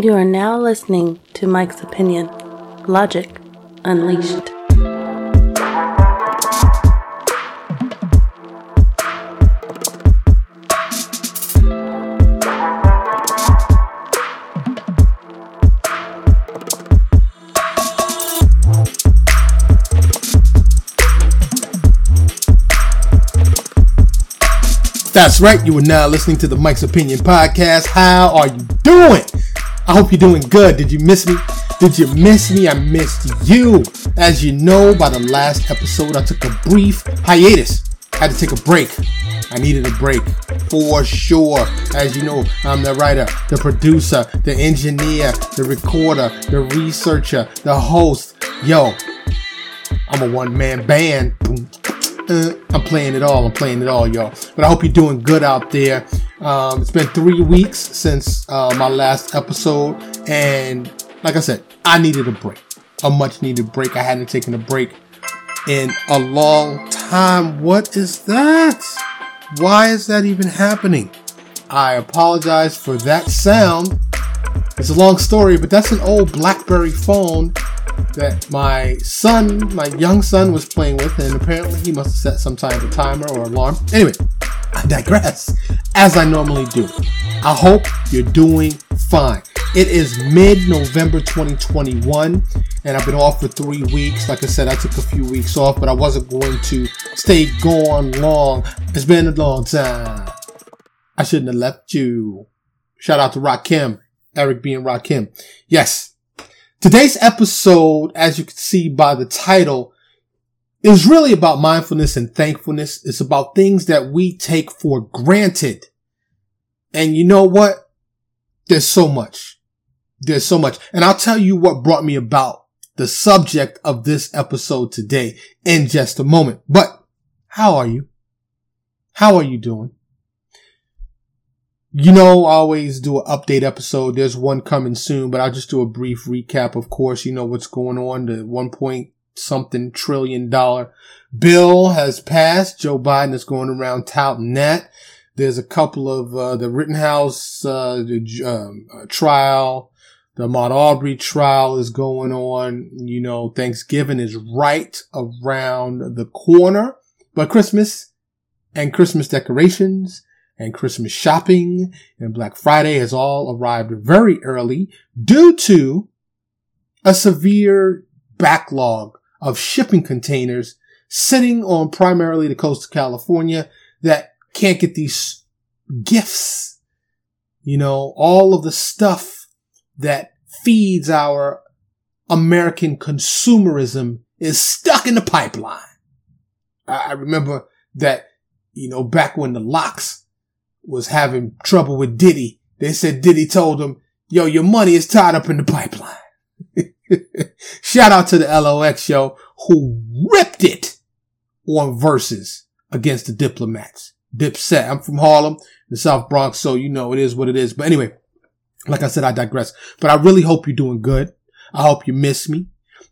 You are now listening to Mike's Opinion Logic Unleashed. That's right. You are now listening to the Mike's Opinion Podcast. How are you doing? I hope you're doing good. Did you miss me? Did you miss me? I missed you. As you know, by the last episode, I took a brief hiatus. I had to take a break. I needed a break for sure. As you know, I'm the writer, the producer, the engineer, the recorder, the researcher, the host. Yo, I'm a one man band. Uh, I'm playing it all. I'm playing it all, y'all. But I hope you're doing good out there. Um, it's been three weeks since uh, my last episode, and like I said, I needed a break, a much needed break. I hadn't taken a break in a long time. What is that? Why is that even happening? I apologize for that sound. It's a long story, but that's an old BlackBerry phone that my son, my young son, was playing with, and apparently he must have set some type of timer or alarm. Anyway, I digress, as I normally do. I hope you're doing fine. It is mid November 2021, and I've been off for three weeks. Like I said, I took a few weeks off, but I wasn't going to stay gone long. It's been a long time. I shouldn't have left you. Shout out to Rakim, Eric B. and Rakim. Yes, Today's episode, as you can see by the title, is really about mindfulness and thankfulness. It's about things that we take for granted. And you know what? There's so much. There's so much. And I'll tell you what brought me about the subject of this episode today in just a moment. But how are you? How are you doing? You know, I always do an update episode. There's one coming soon, but I'll just do a brief recap. Of course, you know what's going on. The one point something trillion dollar bill has passed. Joe Biden is going around touting that. There's a couple of, uh, the Rittenhouse, uh, the, um, uh, trial. The Ahmaud Arbery trial is going on. You know, Thanksgiving is right around the corner, but Christmas and Christmas decorations and Christmas shopping and Black Friday has all arrived very early due to a severe backlog of shipping containers sitting on primarily the coast of California that can't get these gifts. You know, all of the stuff that feeds our American consumerism is stuck in the pipeline. I remember that, you know, back when the LOX was having trouble with Diddy. They said Diddy told him, yo, your money is tied up in the pipeline. Shout out to the LOX show who ripped it on Verzuz against the diplomats. Dipset. I'm from Harlem, the South Bronx, so you know it is what it is. But anyway, like I said, I digress. But I really hope you're doing good. I hope you miss me.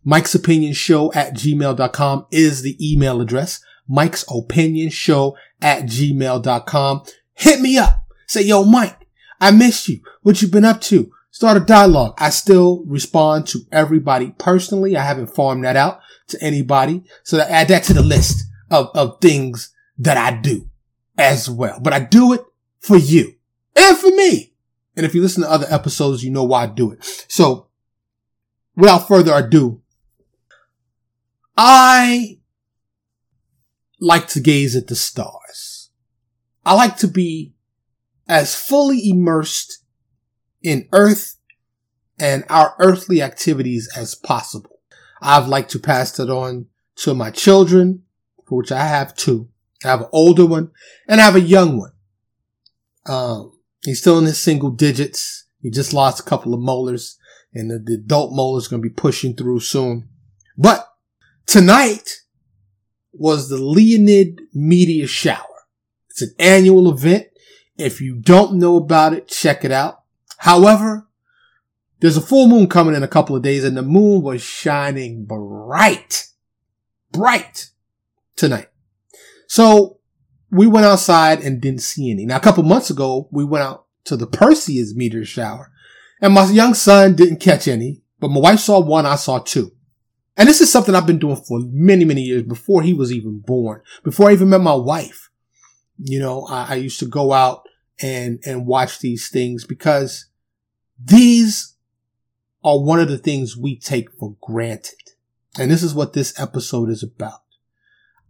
Mike's Opinion Show at gmail.com is the email address. Mike's Opinion Show at gmail.com hit me up. Say, yo, Mike, I missed you. What you been up to? Start a dialogue. I still respond to everybody personally. I haven't farmed that out to anybody. So I add that to the list of, of things that I do as well. But I do it for you and for me. And if you listen to other episodes, you know why I do it. So without further ado, I like to gaze at the stars. I like to be as fully immersed in earth and our earthly activities as possible. I've liked to pass that on to my children, for which I have two. I have an older one and I have a young one. Um, he's still in his single digits. He just lost a couple of molars and the, the adult molar is going to be pushing through soon. But tonight was the Leonid meteor shower. It's an annual event. If you don't know about it, check it out. However, there's a full moon coming in a couple of days and the moon was shining bright, bright tonight. So we went outside and didn't see any. Now, a couple months ago, we went out to the Perseid meteor shower And my young son didn't catch any, but my wife saw one, I saw two. And this is something I've been doing for many, many years before he was even born, before I even met my wife. You know, I, I used to go out and, and watch these things because these are one of the things we take for granted. And this is what this episode is about.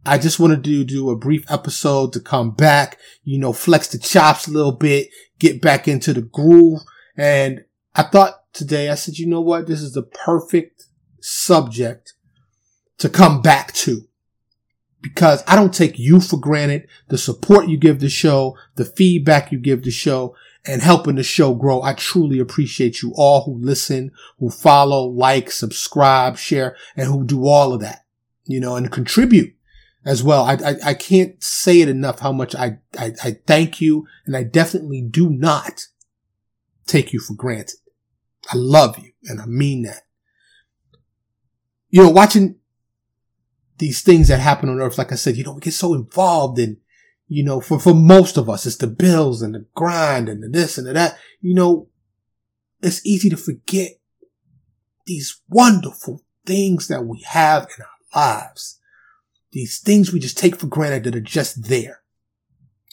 I just wanted to do a brief episode to come back, you know, flex the chops a little bit, get back into the groove. And I thought today, I said, you know what? This is the perfect subject to come back to because I don't take you for granted. The support you give the show, the feedback you give the show and helping the show grow. I truly appreciate you all who listen, who follow, like, subscribe, share, and who do all of that, you know, and contribute as well. I, I, I can't say it enough how much I, I, I thank you and I definitely do not take you for granted. I love you and I mean that. You know, watching these things that happen on earth, like I said, you know, we get so involved in, you know, for, for most of us, it's the bills and the grind and the this and the that. You know, it's easy to forget these wonderful things that we have in our lives. These things we just take for granted that are just there.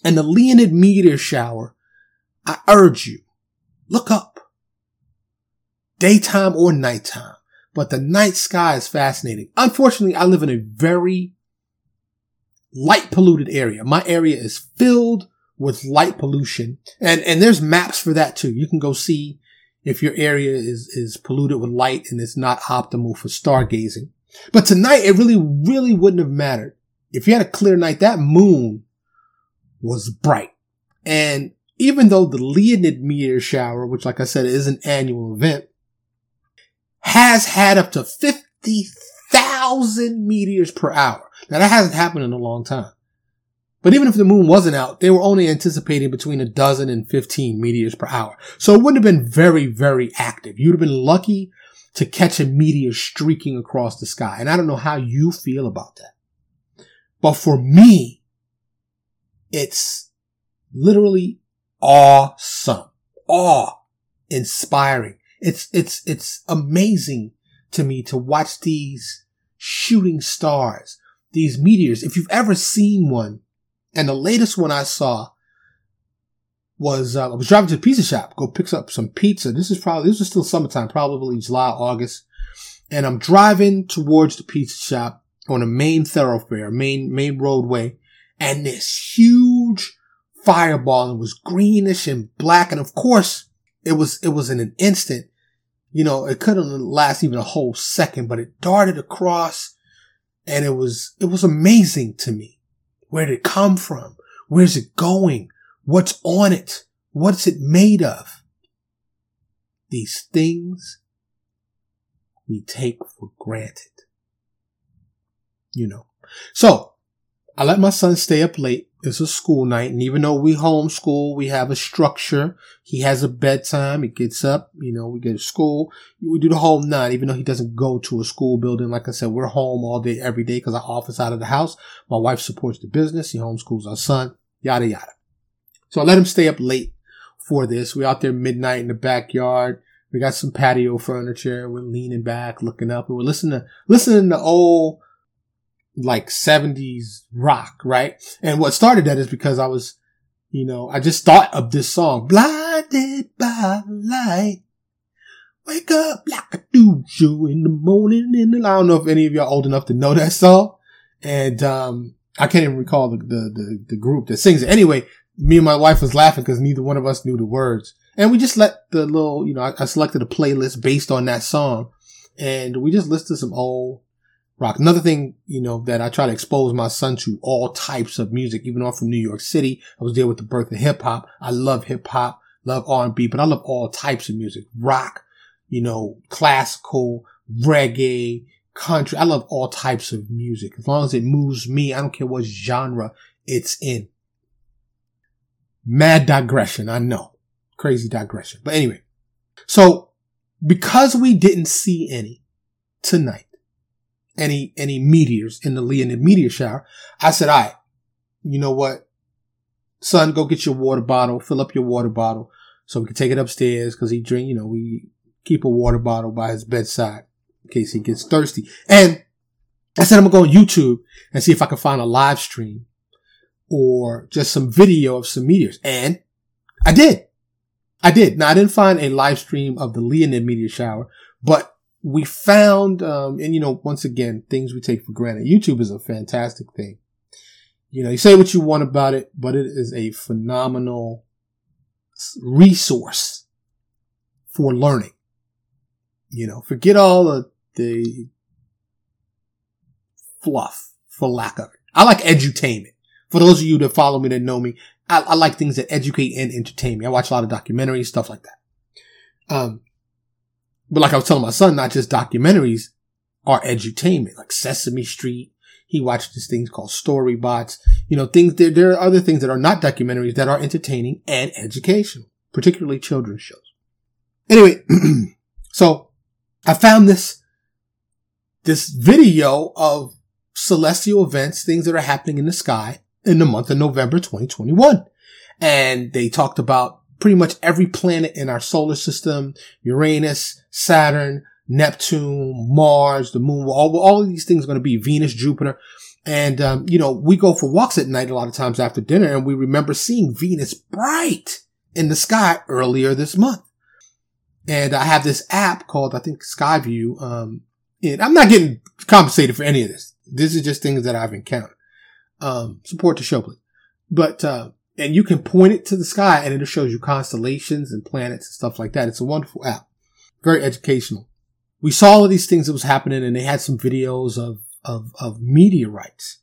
And the Leonid meteor shower, I urge you, look up. Daytime or nighttime. But the night sky is fascinating. Unfortunately, I live in a very light polluted area. My area is filled with light pollution. And, and there's maps for that too. You can go see if your area is, is polluted with light and it's not optimal for stargazing. But tonight, it really, really wouldn't have mattered. If you had a clear night, that moon was bright. And even though the Leonid meteor shower, which like I said is an annual event, has had up to 50,000 meteors per hour. Now that hasn't happened in a long time. But even if the moon wasn't out, they were only anticipating between a dozen and 15 meteors per hour. So it wouldn't have been very, very active. You'd have been lucky to catch a meteor streaking across the sky. And I don't know how you feel about that. But for me, it's literally awesome, awe inspiring. It's, it's, it's amazing to me to watch these shooting stars, these meteors. If you've ever seen one, and the latest one I saw was uh, I was driving to the pizza shop, go pick up some pizza. This is probably this is still summertime, probably July, August, and I'm driving towards the pizza shop on a main thoroughfare, main main roadway, and this huge fireball and was greenish and black, and of course it was it was in an instant. You know, it couldn't last even a whole second, but it darted across, and it was it was amazing to me. Where did it come from? Where's it going? What's on it? What's it made of? These things we take for granted. You know. So, I let my son stay up late. It's a school night, and even though we homeschool, we have a structure. He has a bedtime. He gets up, you know, we go to school. We do the whole nine, even though he doesn't go to a school building. Like I said, we're home all day, every day, because our office out of the house. My wife supports the business. He homeschools our son, yada, yada. So I let him stay up late for this. We're out there midnight in the backyard. We got some patio furniture. We're leaning back, looking up, and we're listening to listening to old like 70s rock, right? And what started that is because I was, you know, I just thought of this song, blinded by light. Wake up like a do show in the morning. And I don't know if any of y'all old enough to know that song. And, um, I can't even recall the, the, the, the group that sings it. Anyway, me and my wife was laughing because neither one of us knew the words. And we just let the little, you know, I, I, selected a playlist based on that song and we just listed some old rock. Another thing, you know, that I try to expose my son to all types of music, even though I'm from New York City. I was there with the birth of hip hop. I love hip hop, love R&B, but I love all types of music. Rock, you know, classical, reggae, country. I love all types of music. As long as it moves me, I don't care what genre it's in. Mad digression, I know. Crazy digression. But anyway. So, because we didn't see any tonight, any, any meteors in the Leonid meteor shower, I said, right, you know what? Son, go get your water bottle, fill up your water bottle. so we can take it upstairs because he drink, you know, we keep a water bottle by his bedside in case he gets thirsty. And I said, I'm gonna go on YouTube and see if I can find a live stream or just some video of some meteors. And I did. I did. Now I didn't find a live stream of the Leonid meteor shower, but we found, um, and you know, once again, things we take for granted. YouTube is a fantastic thing. You know, you say what you want about it, but it is a phenomenal resource for learning. You know, forget all the, the fluff, for lack of it. I like edutainment. For those of you that follow me that know me, I, I like things that educate and entertain me. I watch a lot of documentaries, stuff like that. Um, but like I was telling my son, not just documentaries are edutainment, like Sesame Street. He watched these things called Storybots. You know, things, there, there are other things that are not documentaries that are entertaining and educational, particularly children's shows. Anyway, so I found this, this video of celestial events, things that are happening in the sky in the month of November 2021. And they talked about pretty much every planet in our solar system, Uranus, Saturn, Neptune, Mars, the moon, all, all of these things are going to be Venus, Jupiter. And, um, you know, we go for walks at night a lot of times after dinner and we remember seeing Venus bright in the sky earlier this month. And I have this app called, I think, Skyview. Um, and I'm not getting compensated for any of this. This is just things that I've encountered. Um, support the show, please. But, uh, and you can point it to the sky and it shows you constellations and planets and stuff like that. It's a wonderful app. Very educational. We saw all of these things that was happening and they had some videos of, of, of meteorites.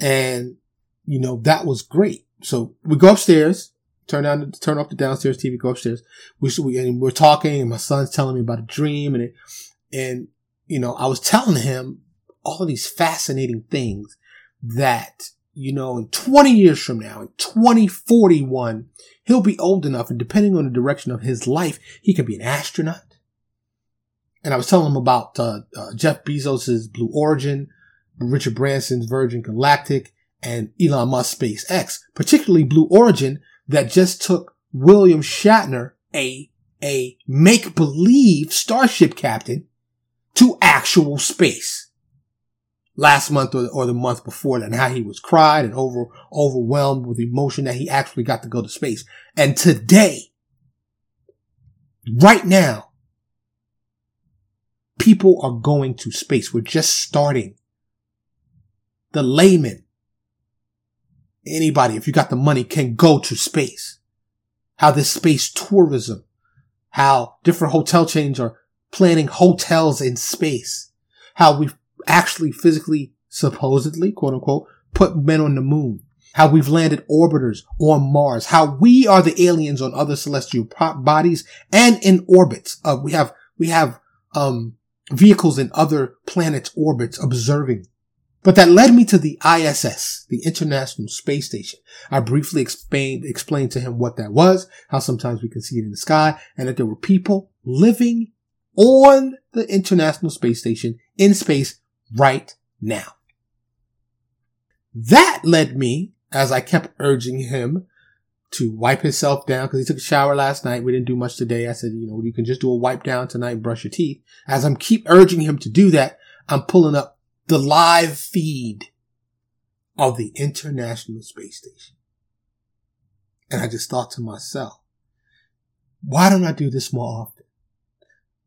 And, you know, that was great. So we go upstairs, turn down, turn off the downstairs TV, go upstairs. We, we, and we're talking and my son's telling me about a dream and it, and, you know, I was telling him all of these fascinating things that you know, in 20 years from now, in 2041, he'll be old enough and depending on the direction of his life, he could be an astronaut. And I was telling him about uh, uh, Jeff Bezos' Blue Origin, Richard Branson's Virgin Galactic, and Elon Musk's SpaceX, particularly Blue Origin that just took William Shatner, a, a make-believe starship captain, to actual space last month or, or the month before that and how he was cried and over, overwhelmed with emotion that he actually got to go to space. And today, right now, people are going to space. We're just starting. The layman, anybody, if you got the money, can go to space. How this space tourism, how different hotel chains are planning hotels in space, how we've actually physically, supposedly, quote unquote, put men on the moon. How we've landed orbiters on Mars. How we are the aliens on other celestial bodies and in orbits. Uh, we have, we have, um, vehicles in other planets' orbits observing. But that led me to the ISS, the International Space Station. I briefly explained, explained to him what that was, how sometimes we can see it in the sky, and that there were people living on the International Space Station in space right now. That led me, as I kept urging him to wipe himself down because he took a shower last night. We didn't do much today. I said, you know, you can just do a wipe down tonight, brush your teeth. As I'm keep urging him to do that, I'm pulling up the live feed of the International Space Station. And I just thought to myself, why don't I do this more often?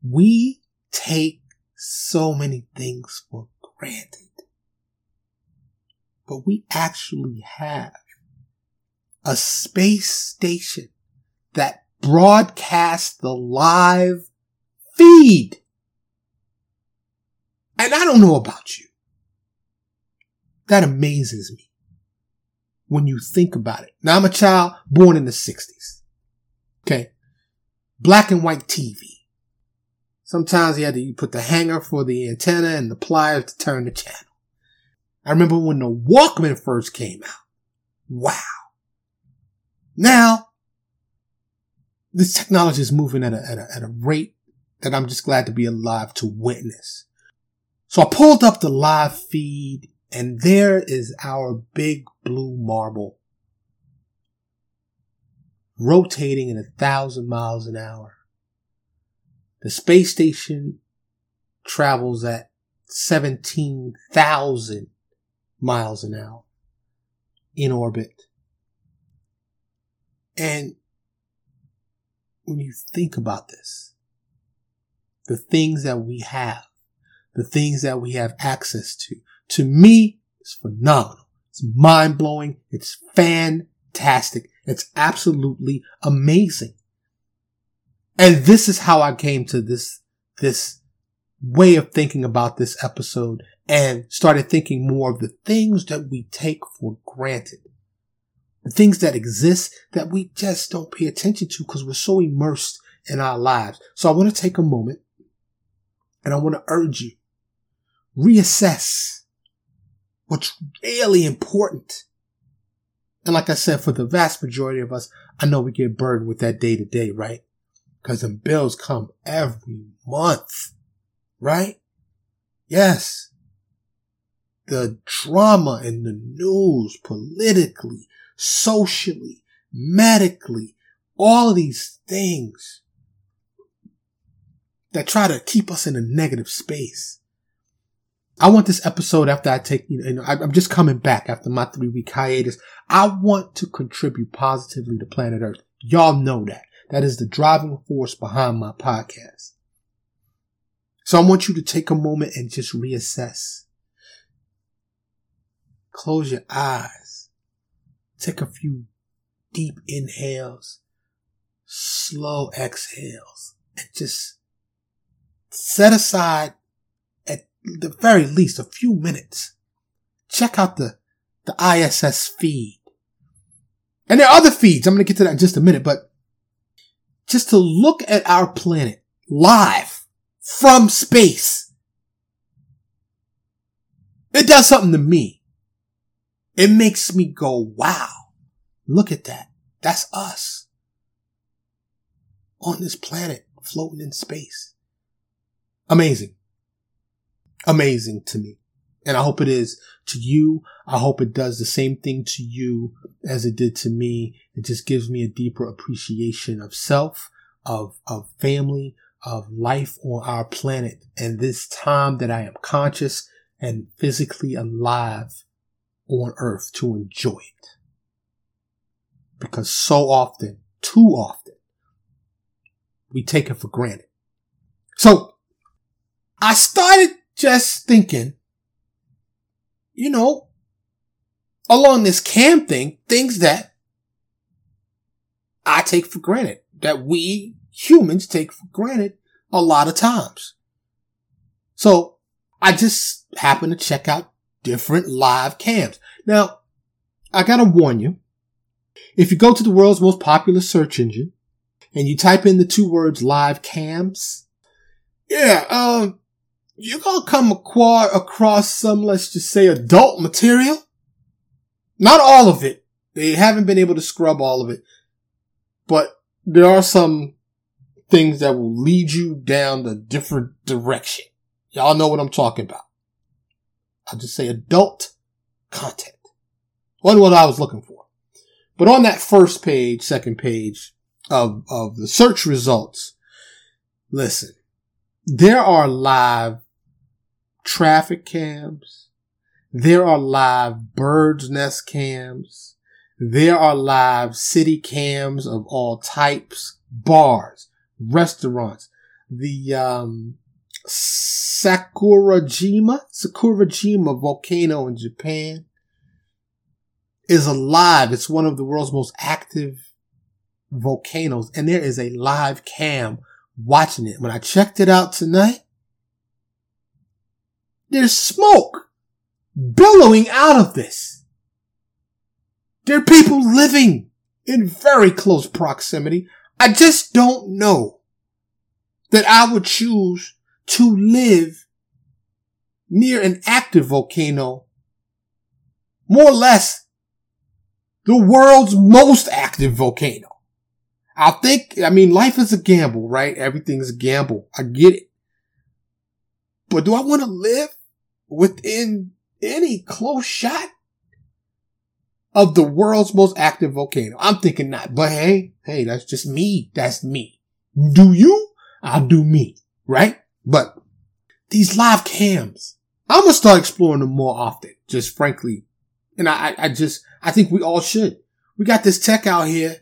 We take so many things for granted. But we actually have a space station that broadcasts the live feed. And I don't know about you. That amazes me when you think about it. Now I'm a child born in the 60s. Okay. Black and white TV. Sometimes you had to put the hanger for the antenna and the pliers to turn the channel. I remember when the Walkman first came out. Wow. Now, this technology is moving at a, at a, at a rate that I'm just glad to be alive to witness. So I pulled up the live feed and there is our big blue marble rotating at a thousand miles an hour. The space station travels at 17,000 miles an hour in orbit. And when you think about this, the things that we have, the things that we have access to, to me, it's phenomenal. It's mind blowing. It's fantastic. It's absolutely amazing. And this is how I came to this, this way of thinking about this episode and started thinking more of the things that we take for granted. The things that exist that we just don't pay attention to because we're so immersed in our lives. So I want to take a moment and I want to urge you, reassess what's really important. And like I said, for the vast majority of us, I know we get burdened with that day to day, right? Cause the bills come every month, right? Yes. The drama in the news, politically, socially, medically, all these things that try to keep us in a negative space. I want this episode after I take, you know, I'm just coming back after my three week hiatus. I want to contribute positively to planet Earth. Y'all know that. That is the driving force behind my podcast. So I want you to take a moment and just reassess. Close your eyes. Take a few deep inhales, slow exhales, and just set aside at the very least a few minutes. Check out the, the ISS feed. And there are other feeds. I'm going to get to that in just a minute, but just to look at our planet live from space. It does something to me. It makes me go, wow, look at that. That's us on this planet floating in space. Amazing. Amazing to me. And I hope it is to you. I hope it does the same thing to you as it did to me. It just gives me a deeper appreciation of self, of, of family, of life on our planet and this time that I am conscious and physically alive on earth to enjoy it. Because so often, too often, we take it for granted. So I started just thinking, you know, along this cam thing, things that I take for granted, that we humans take for granted a lot of times. So I just happened to check out different live cams. Now, I gotta warn you, if you go to the world's most popular search engine and you type in the two words live cams, yeah, um, you're gonna come across some, let's just say, adult material. Not all of it. They haven't been able to scrub all of it. But there are some things that will lead you down a different direction. Y'all know what I'm talking about. I'll just say adult content. Wasn't what I was looking for. But on that first page, second page of, of the search results, listen, there are live traffic cams. There are live bird's nest cams. There are live city cams of all types, bars, restaurants. The, um, Sakurajima, Sakurajima volcano in Japan is alive. It's one of the world's most active volcanoes and there is a live cam watching it. When I checked it out tonight, there's smoke billowing out of this. There are people living in very close proximity. I just don't know that I would choose to live near an active volcano, more or less the world's most active volcano. I think, I mean, life is a gamble, right? Everything's a gamble. I get it. But do I want to live within any close shot of the world's most active volcano. I'm thinking not, but hey, hey, that's just me. That's me. Do you? I'll do me, right? But these live cams, I'm gonna start exploring them more often, just frankly. And I, I just, I think we all should. We got this tech out here,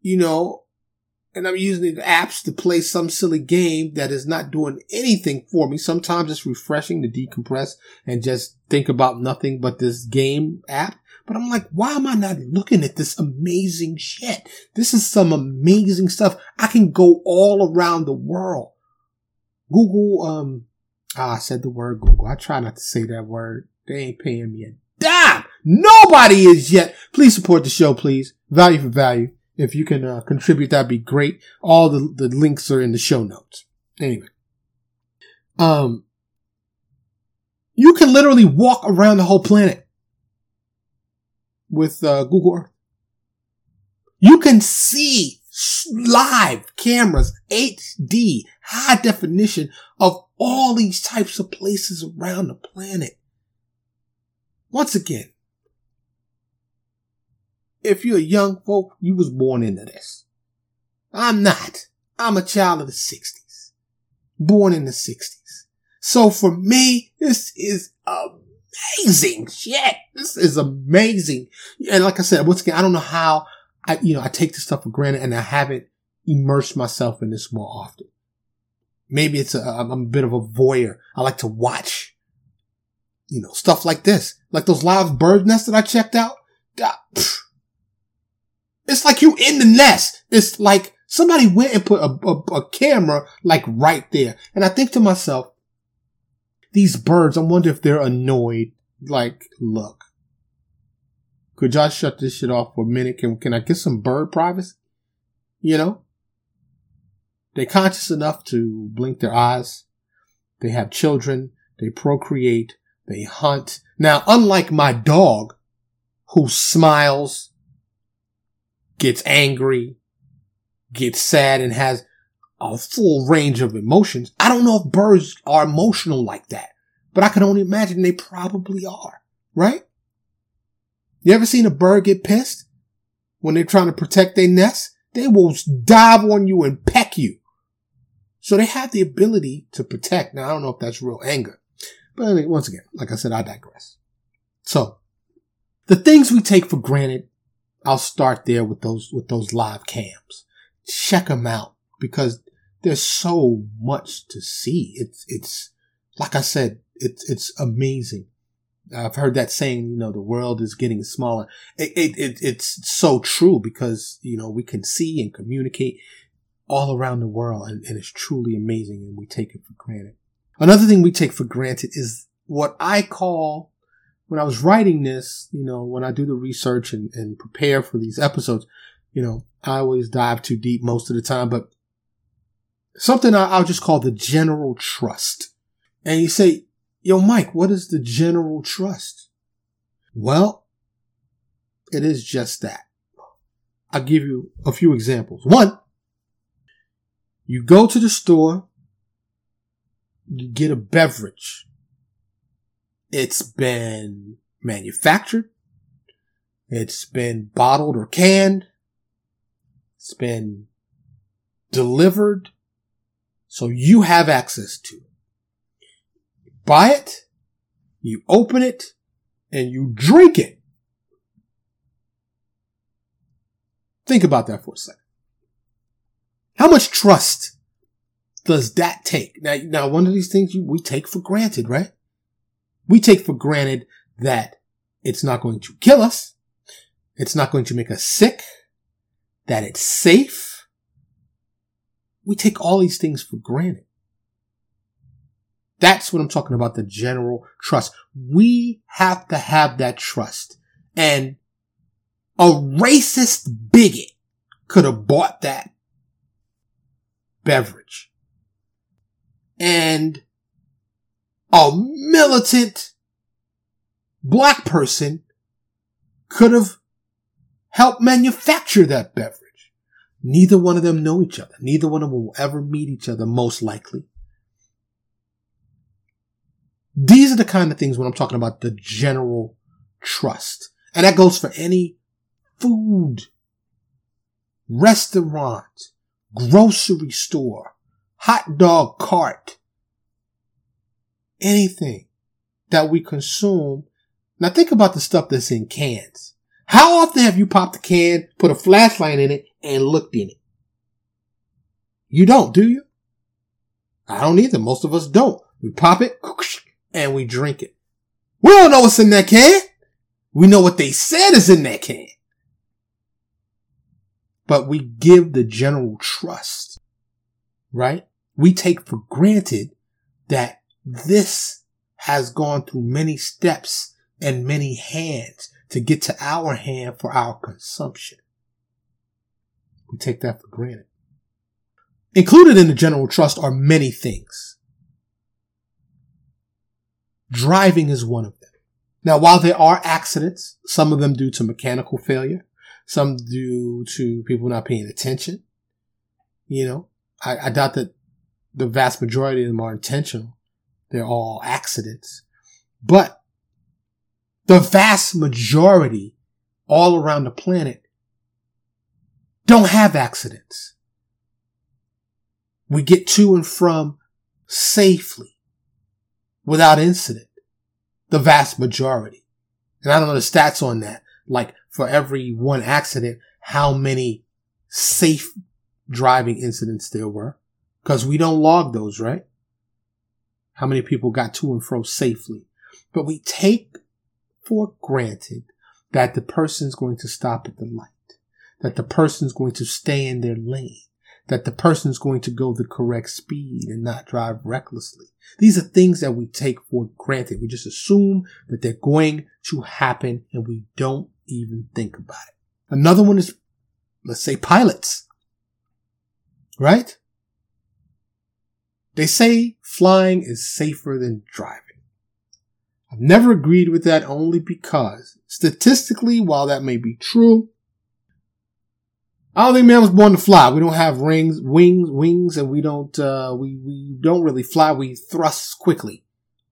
you know, and I'm using the apps to play some silly game that is not doing anything for me. Sometimes it's refreshing to decompress and just think about nothing but this game app. But I'm like, why am I not looking at this amazing shit? This is some amazing stuff. I can go all around the world. Google, um, ah, I said the word Google. I try not to say that word. They ain't paying me a dime. Nobody is yet. Please support the show, please. Value for value. If you can uh, contribute, that'd be great. All the, the links are in the show notes. Anyway. Um, you can literally walk around the whole planet with uh, Google Earth. You can see live cameras, HD, high definition of all these types of places around the planet. Once again, if you're a young folk, you was born into this. I'm not. I'm a child of the 60s. Born in the 60s. So for me, this is amazing shit. This is amazing. And like I said, once again, I don't know how I, you know, I take this stuff for granted and I haven't immersed myself in this more often. Maybe it's a, I'm a bit of a voyeur. I like to watch, you know, stuff like this, like those live bird nests that I checked out. It's like you in the nest. It's like somebody went and put a, a, a camera like right there. And I think to myself, these birds, I wonder if they're annoyed. Like, look, could y'all shut this shit off for a minute? Can, can I get some bird privacy? You know? They're conscious enough to blink their eyes. They have children. They procreate. They hunt. Now, unlike my dog, who smiles, gets angry, gets sad, and has a full range of emotions. I don't know if birds are emotional like that, but I can only imagine they probably are, right? You ever seen a bird get pissed when they're trying to protect their nest? They will dive on you and peck you. So they have the ability to protect. Now, I don't know if that's real anger, but once again, like I said, I digress. So the things we take for granted, I'll start there with those, with those live cams. Check them out because there's so much to see. It's, it's, like I said, it's, it's amazing. I've heard that saying, you know, the world is getting smaller. It, it, it, it's so true because, you know, we can see and communicate all around the world and, and it's truly amazing and we take it for granted. Another thing we take for granted is what I call when I was writing this, you know, when I do the research and, and prepare for these episodes, you know, I always dive too deep most of the time, but something I'll just call the general trust. And you say, yo, Mike, what is the general trust? Well, it is just that. I'll give you a few examples. One, you go to the store, you get a beverage. It's been manufactured. It's been bottled or canned. It's been delivered. So you have access to it. buy it, you open it, and you drink it. Think about that for a second. How much trust does that take? Now, now one of these things we take for granted, right? We take for granted that it's not going to kill us. It's not going to make us sick, that it's safe, we take all these things for granted. That's what I'm talking about, the general trust. We have to have that trust. And a racist bigot could have bought that beverage. And a militant black person could have helped manufacture that beverage. Neither one of them know each other. Neither one of them will ever meet each other, most likely. These are the kind of things when I'm talking about the general trust. And that goes for any food, restaurant, grocery store, hot dog cart, anything that we consume. Now think about the stuff that's in cans. How often have you popped a can, put a flashlight in it, and looked in it? You don't, do you? I don't either. Most of us don't. We pop it and we drink it. We don't know what's in that can. We know what they said is in that can. But we give the general trust, right? We take for granted that this has gone through many steps and many hands to get to our hand for our consumption. We take that for granted. Included in the general trust are many things. Driving is one of them. Now, while there are accidents, some of them due to mechanical failure, some due to people not paying attention, you know, I, I doubt that the vast majority of them are intentional. They're all accidents. But the vast majority all around the planet don't have accidents. We get to and from safely without incident. The vast majority. And I don't know the stats on that. Like for every one accident, how many safe driving incidents there were. Cause we don't log those, right? How many people got to and fro safely. But we take for granted that the person's going to stop at the light, that the person's going to stay in their lane, that the person's going to go the correct speed and not drive recklessly. These are things that we take for granted. We just assume that they're going to happen and we don't even think about it. Another one is, let's say pilots, right? They say flying is safer than driving. I've never agreed with that only because statistically, while that may be true, I don't think man was born to fly. We don't have rings, wings, wings, and we don't, uh, we, we don't really fly. We thrust quickly.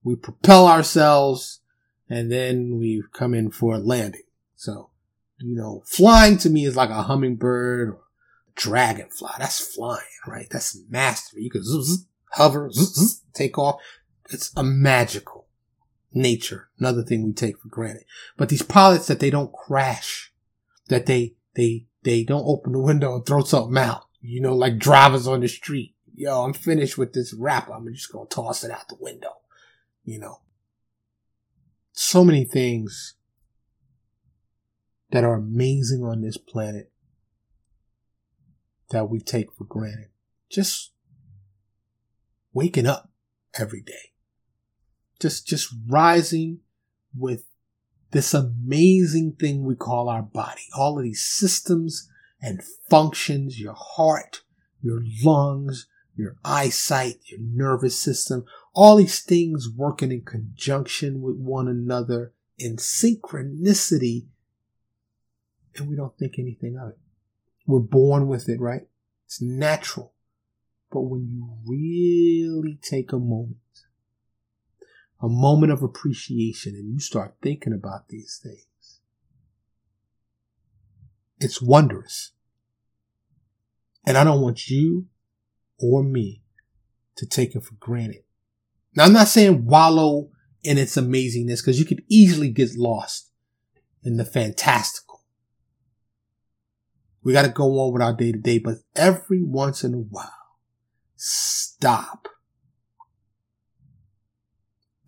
We propel ourselves and then we come in for a landing. So, you know, flying to me is like a hummingbird or dragonfly. That's flying, right? That's mastery. You can zzz, hover, zzz, mm-hmm. take off. It's a magical nature. Another thing we take for granted. But these pilots that they don't crash, that they, they, they don't open the window and throw something out. You know, like drivers on the street. Yo, I'm finished with this rap. I'm just gonna toss it out the window. You know. So many things that are amazing on this planet that we take for granted. Just waking up every day. Just, just rising with this amazing thing we call our body. All of these systems and functions, your heart, your lungs, your eyesight, your nervous system, all these things working in conjunction with one another in synchronicity, and we don't think anything of it. We're born with it, right? It's natural. But when you really take a moment a moment of appreciation and you start thinking about these things, it's wondrous. And I don't want you or me to take it for granted. Now, I'm not saying wallow in its amazingness because you could easily get lost in the fantastical. We got to go on with our day to day, but every once in a while, stop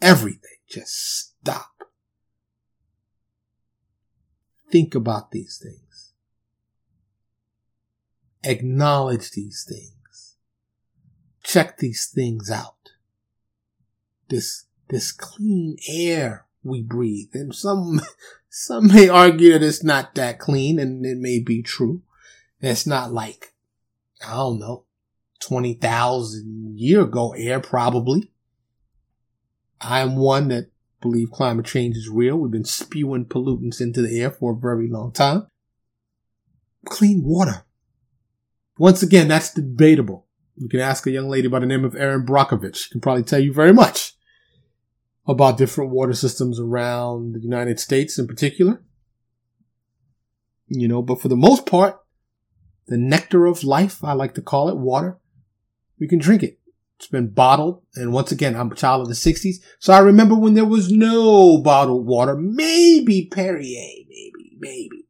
everything. Just stop. Think about these things. Acknowledge these things. Check these things out. This, this clean air we breathe. And some, some may argue that it's not that clean and it may be true. It's not like, I don't know, 20,000 year ago air probably. I'm one that believe climate change is real. We've been spewing pollutants into the air for a very long time. Clean water. Once again, that's debatable. You can ask a young lady by the name of Erin Brockovich. She can probably tell you very much about different water systems around the United States in particular. you know, but for the most part, the nectar of life, I like to call it water, we can drink it. It's been bottled. And once again, I'm a child of the 60s. So I remember when there was no bottled water, maybe Perrier, maybe, maybe.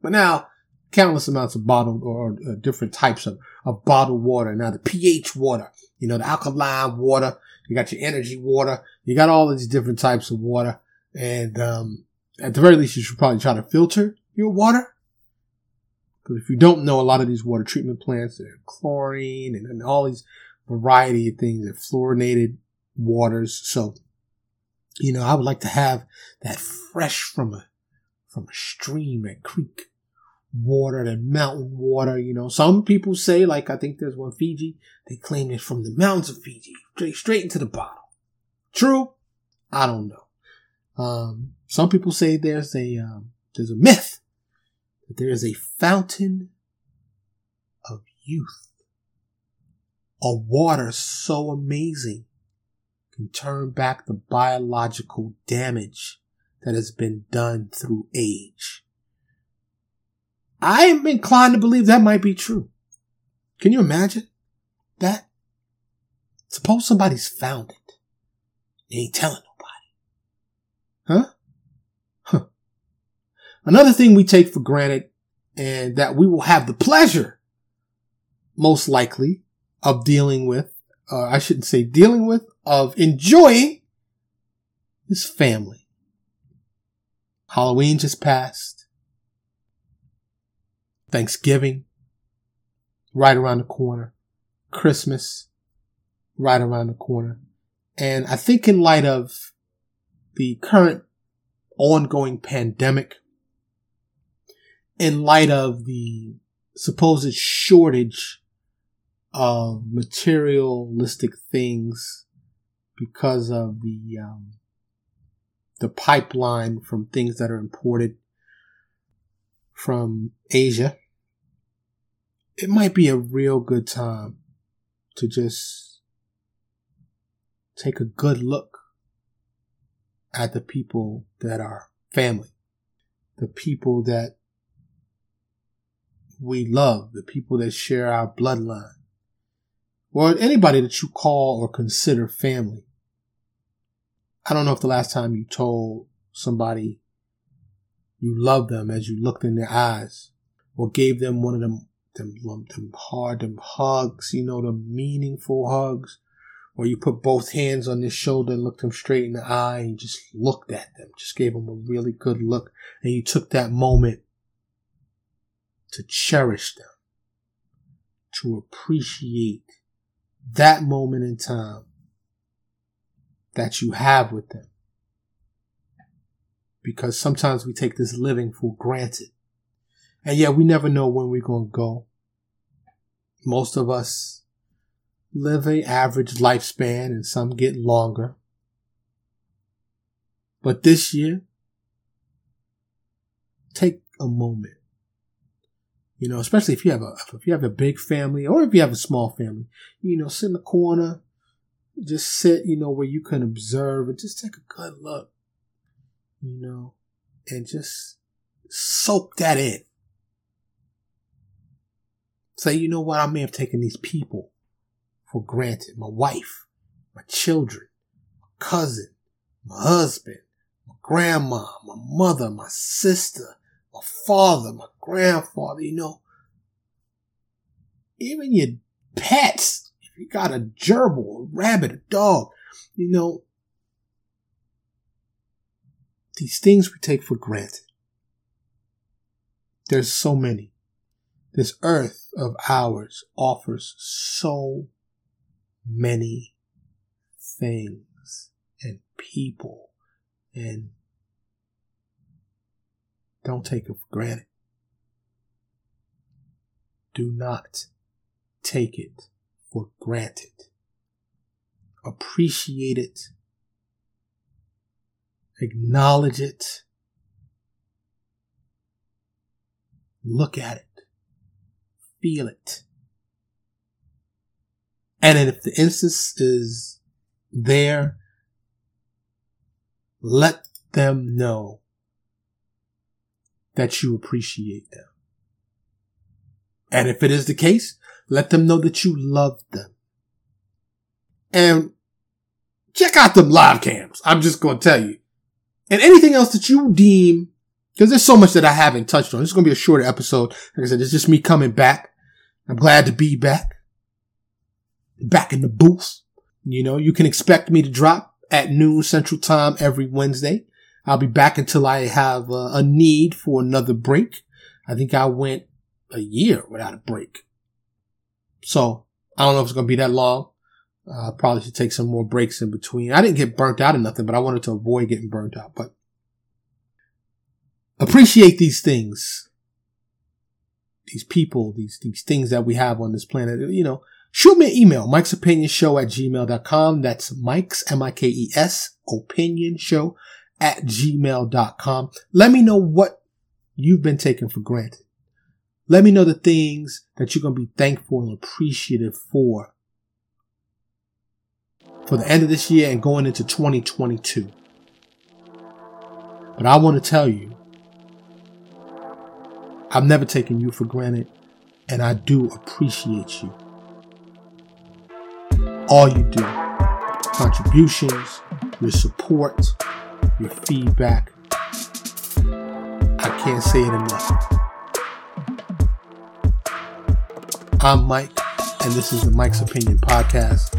But now, countless amounts of bottled or, uh, different types of, of bottled water. Now the pH water, you know, the alkaline water, you got your energy water, you got all these different types of water. And, um, at the very least, you should probably try to filter your water. Because if you don't know, a lot of these water treatment plants, are chlorine and, and all these variety of things, and fluorinated waters. So, you know, I would like to have that fresh from a, from a stream, a creek water, that mountain water. You know, some people say, like I think there's one Fiji, they claim it's from the mountains of Fiji, straight, straight into the bottle. True? I don't know. Um, some people say there's a um, there's a myth that there is a fountain of youth, a water so amazing can turn back the biological damage that has been done through age. I'm inclined to believe that might be true. Can you imagine that? Suppose somebody's found it. They ain't telling nobody. Huh. Another thing we take for granted and that we will have the pleasure, most likely, of dealing with, uh, I shouldn't say dealing with, of enjoying is family. Halloween just passed. Thanksgiving, right around the corner. Christmas, right around the corner. And I think in light of the current ongoing pandemic, in light of the supposed shortage of materialistic things because of the um, the pipeline from things that are imported from Asia, it might be a real good time to just take a good look at the people that are family, the people that we love, the people that share our bloodline, or anybody that you call or consider family. I don't know if the last time you told somebody you loved them as you looked in their eyes or gave them one of them, them, them hard, them hugs, you know, the meaningful hugs, or you put both hands on their shoulder and looked them straight in the eye and just looked at them, just gave them a really good look. And you took that moment to cherish them, to appreciate that moment in time that you have with them because sometimes we take this living for granted. And yet we never know when we're going to go. Most of us live a average lifespan and some get longer. But this year, take a moment. You know, especially if you have a if you have a big family or if you have a small family, you know, sit in the corner, just sit, you know, where you can observe and just take a good look you know, and just soak that in. Say, you know what? I may have taken these people for granted. My wife, my children, my cousin, my husband, my grandma, my mother, my sister, my father, my grandfather, you know, even your pets. If you got a gerbil, a rabbit, a dog, you know, these things we take for granted. There's so many. This earth of ours offers so many things and people and don't take it for granted. Do not take it for granted. Appreciate it acknowledge it, look at it, feel it. And if the instance is there, let them know that you appreciate them. And if it is the case, let them know that you love them. And check out them live cams. I'm just going to tell you. And anything else that you deem, because there's so much that I haven't touched on. This is going to be a shorter episode. Like I said, it's just me coming back. I'm glad to be back. Back in the booth. You know, you can expect me to drop at noon central time every Wednesday. I'll be back until I have a, a need for another break. I think I went a year without a break. So I don't know if it's going to be that long. Uh, probably should take some more breaks in between. I didn't get burnt out or nothing, but I wanted to avoid getting burnt out. But appreciate these things, these people, these these things that we have on this planet. You know, shoot me an email, Mike's Opinion Show at gmail.com. That's Mike's M I K E S Opinion Show at gmail.com. Let me know what you've been taking for granted. Let me know the things that you're going to be thankful and appreciative for for the end of this year and going into 2022. But I want to tell you, I've never taken you for granted, and I do appreciate you. All you do, contributions, your support, your feedback. I can't say it enough. I'm Mike, and this is the Mike's Opinion Podcast.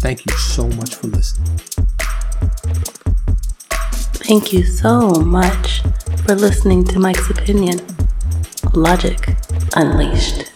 Thank you so much for listening. Thank you so much for listening to Mike's Opinion. Logic Unleashed.